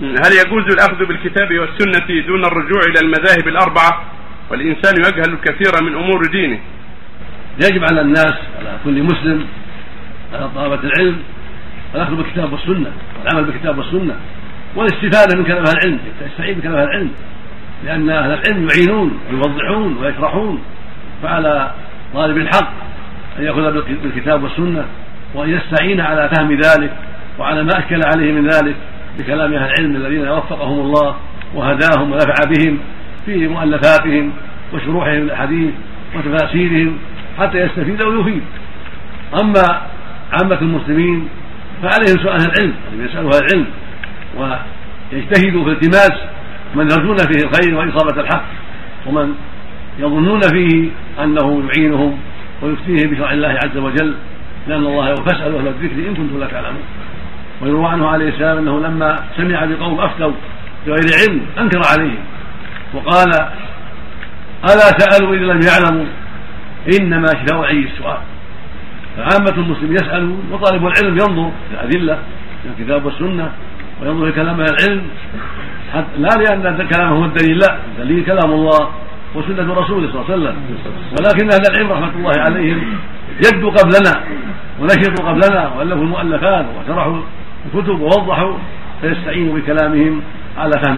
هل يجوز الأخذ بالكتاب والسنة دون الرجوع إلى المذاهب الأربعة؟ والإنسان يجهل الكثير من أمور دينه. يجب على الناس على كل مسلم على طلبة العلم الأخذ بالكتاب والسنة والعمل بالكتاب والسنة والاستفادة من كلام أهل العلم يستعين بكلام أهل العلم لأن أهل العلم يعينون ويوضحون ويشرحون فعلى طالب الحق أن يأخذ بالكتاب والسنة وأن يستعين على فهم ذلك وعلى ما أشكل عليه من ذلك. بكلام أهل العلم الذين وفقهم الله وهداهم ونفع بهم في مؤلفاتهم وشروحهم الأحاديث وتفاسيرهم حتى يستفيد ويفيد. أما عامة المسلمين فعليهم سؤال العلم الذين يسألوا أهل العلم ويجتهدوا في التماس من يرجون فيه الخير وإصابة الحق ومن يظنون فيه أنه يعينهم ويفتيهم بشرع الله عز وجل لأن الله يقول فاسألوا أهل الذكر إن كنتم لا تعلمون. ويروى عنه عليه السلام أنه لما سمع بقوم أفتوا بغير علم أنكر عليهم وقال ألا سألوا إذا لم يعلموا؟ إنما شفاء العي السؤال. فعامة المسلم يسألون وطالب العلم ينظر في الأدلة في الكتاب والسنة وينظر في كلام العلم لا لأن كلامه هو الدليل لا. الدليل كلام الله وسنة رسوله صلى الله عليه وسلم. ولكن أهل العلم رحمة الله عليهم جدوا قبلنا ونشروا قبلنا وألفوا المؤلفات وشرحوا الكتب ووضحوا فيستعين بكلامهم على فهم.